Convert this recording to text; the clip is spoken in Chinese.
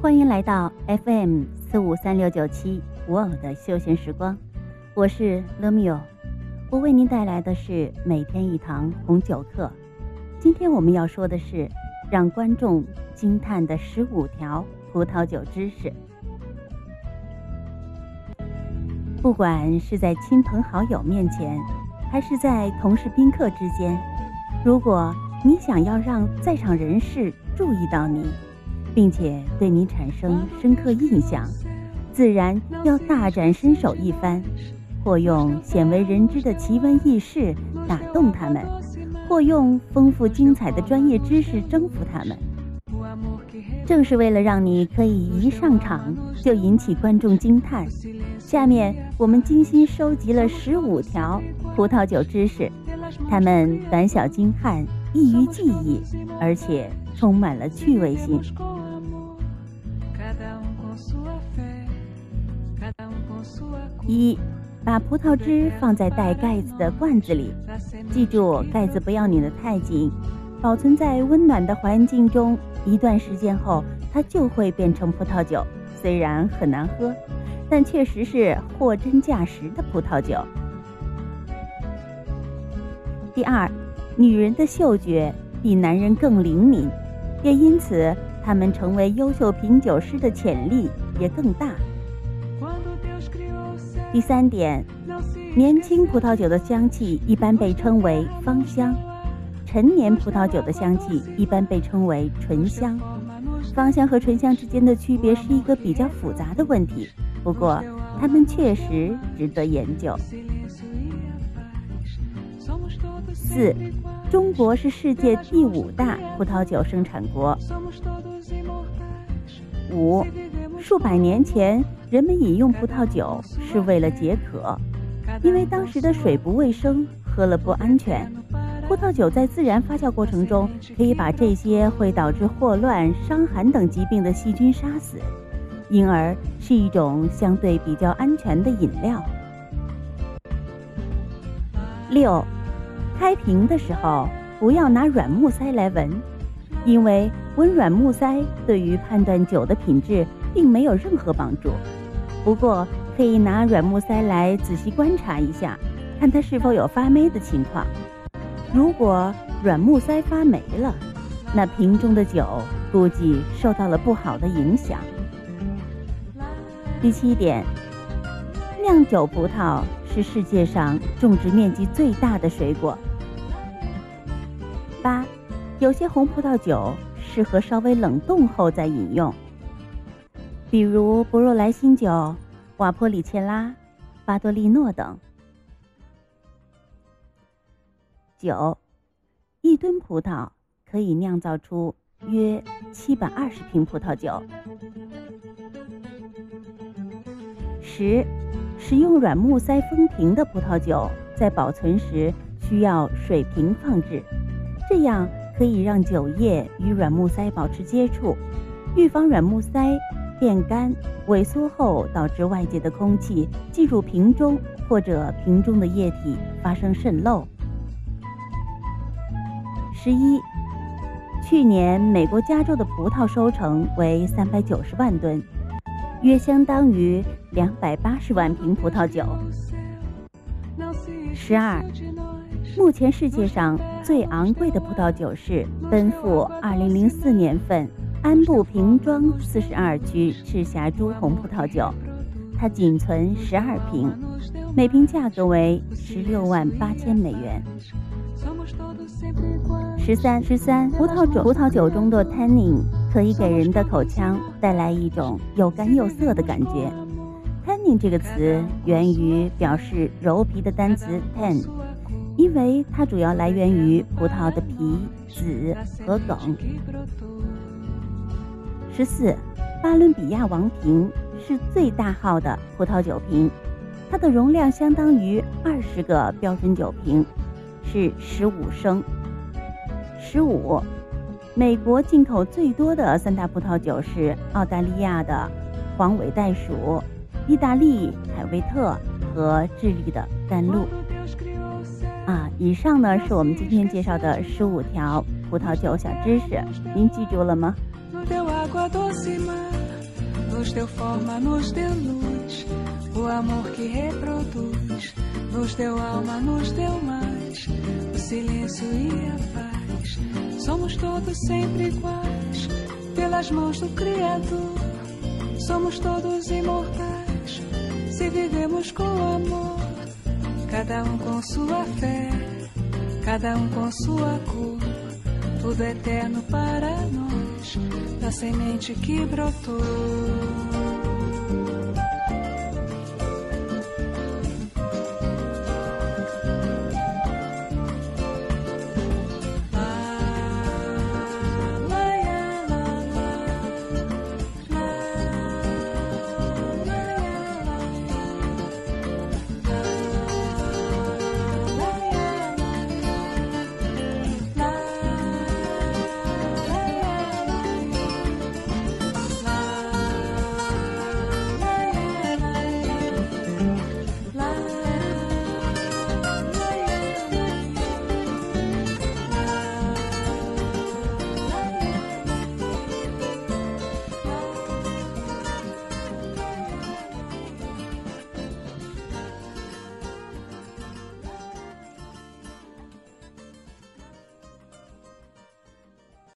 欢迎来到 FM 四五三六九七我偶的休闲时光，我是勒米欧，我为您带来的是每天一堂红酒课。今天我们要说的是让观众惊叹的十五条葡萄酒知识。不管是在亲朋好友面前，还是在同事宾客之间，如果你想要让在场人士注意到你，并且对你产生深刻印象，自然要大展身手一番，或用鲜为人知的奇闻异事打动他们，或用丰富精彩的专业知识征服他们。正是为了让你可以一上场就引起观众惊叹，下面我们精心收集了十五条葡萄酒知识，它们短小精悍，易于记忆，而且充满了趣味性。一，把葡萄汁放在带盖子的罐子里，记住盖子不要拧得太紧，保存在温暖的环境中，一段时间后它就会变成葡萄酒。虽然很难喝，但确实是货真价实的葡萄酒。第二，女人的嗅觉比男人更灵敏，也因此她们成为优秀品酒师的潜力也更大。第三点，年轻葡萄酒的香气一般被称为芳香，陈年葡萄酒的香气一般被称为醇香。芳香和醇香之间的区别是一个比较复杂的问题，不过它们确实值得研究。四，中国是世界第五大葡萄酒生产国。五，数百年前。人们饮用葡萄酒是为了解渴，因为当时的水不卫生，喝了不安全。葡萄酒在自然发酵过程中可以把这些会导致霍乱、伤寒等疾病的细菌杀死，因而是一种相对比较安全的饮料。六，开瓶的时候不要拿软木塞来闻，因为闻软木塞对于判断酒的品质并没有任何帮助。不过，可以拿软木塞来仔细观察一下，看它是否有发霉的情况。如果软木塞发霉了，那瓶中的酒估计受到了不好的影响。第七点，酿酒葡萄是世界上种植面积最大的水果。八，有些红葡萄酒适合稍微冷冻后再饮用。比如博若莱新酒、瓦波里切拉、巴多利诺等。九，一吨葡萄可以酿造出约七百二十瓶葡萄酒。十，使用软木塞封瓶的葡萄酒，在保存时需要水平放置，这样可以让酒液与软木塞保持接触，预防软木塞。变干、萎缩后，导致外界的空气进入瓶中，或者瓶中的液体发生渗漏。十一，去年美国加州的葡萄收成为三百九十万吨，约相当于两百八十万瓶葡萄酒。十二，目前世界上最昂贵的葡萄酒是奔赴二零零四年份。安布瓶装四十二区赤霞珠红葡萄酒，它仅存十二瓶，每瓶价格为十六万八千美元。十三十三，葡萄酒葡萄酒中的 tannin 可以给人的口腔带来一种又干又涩的感觉。Tanning 这个词源于表示柔皮的单词 tan，因为它主要来源于葡萄的皮、籽和梗。十四，巴伦比亚王瓶是最大号的葡萄酒瓶，它的容量相当于二十个标准酒瓶，是十五升。十五，美国进口最多的三大葡萄酒是澳大利亚的黄尾袋鼠、意大利海威特和智利的甘露。啊，以上呢是我们今天介绍的十五条葡萄酒小知识，您记住了吗？Somos todos sempre iguais, pelas mãos do Criador. Somos todos imortais, se vivemos com amor. Cada um com sua fé, cada um com sua cor. Tudo é eterno para nós, da semente que brotou.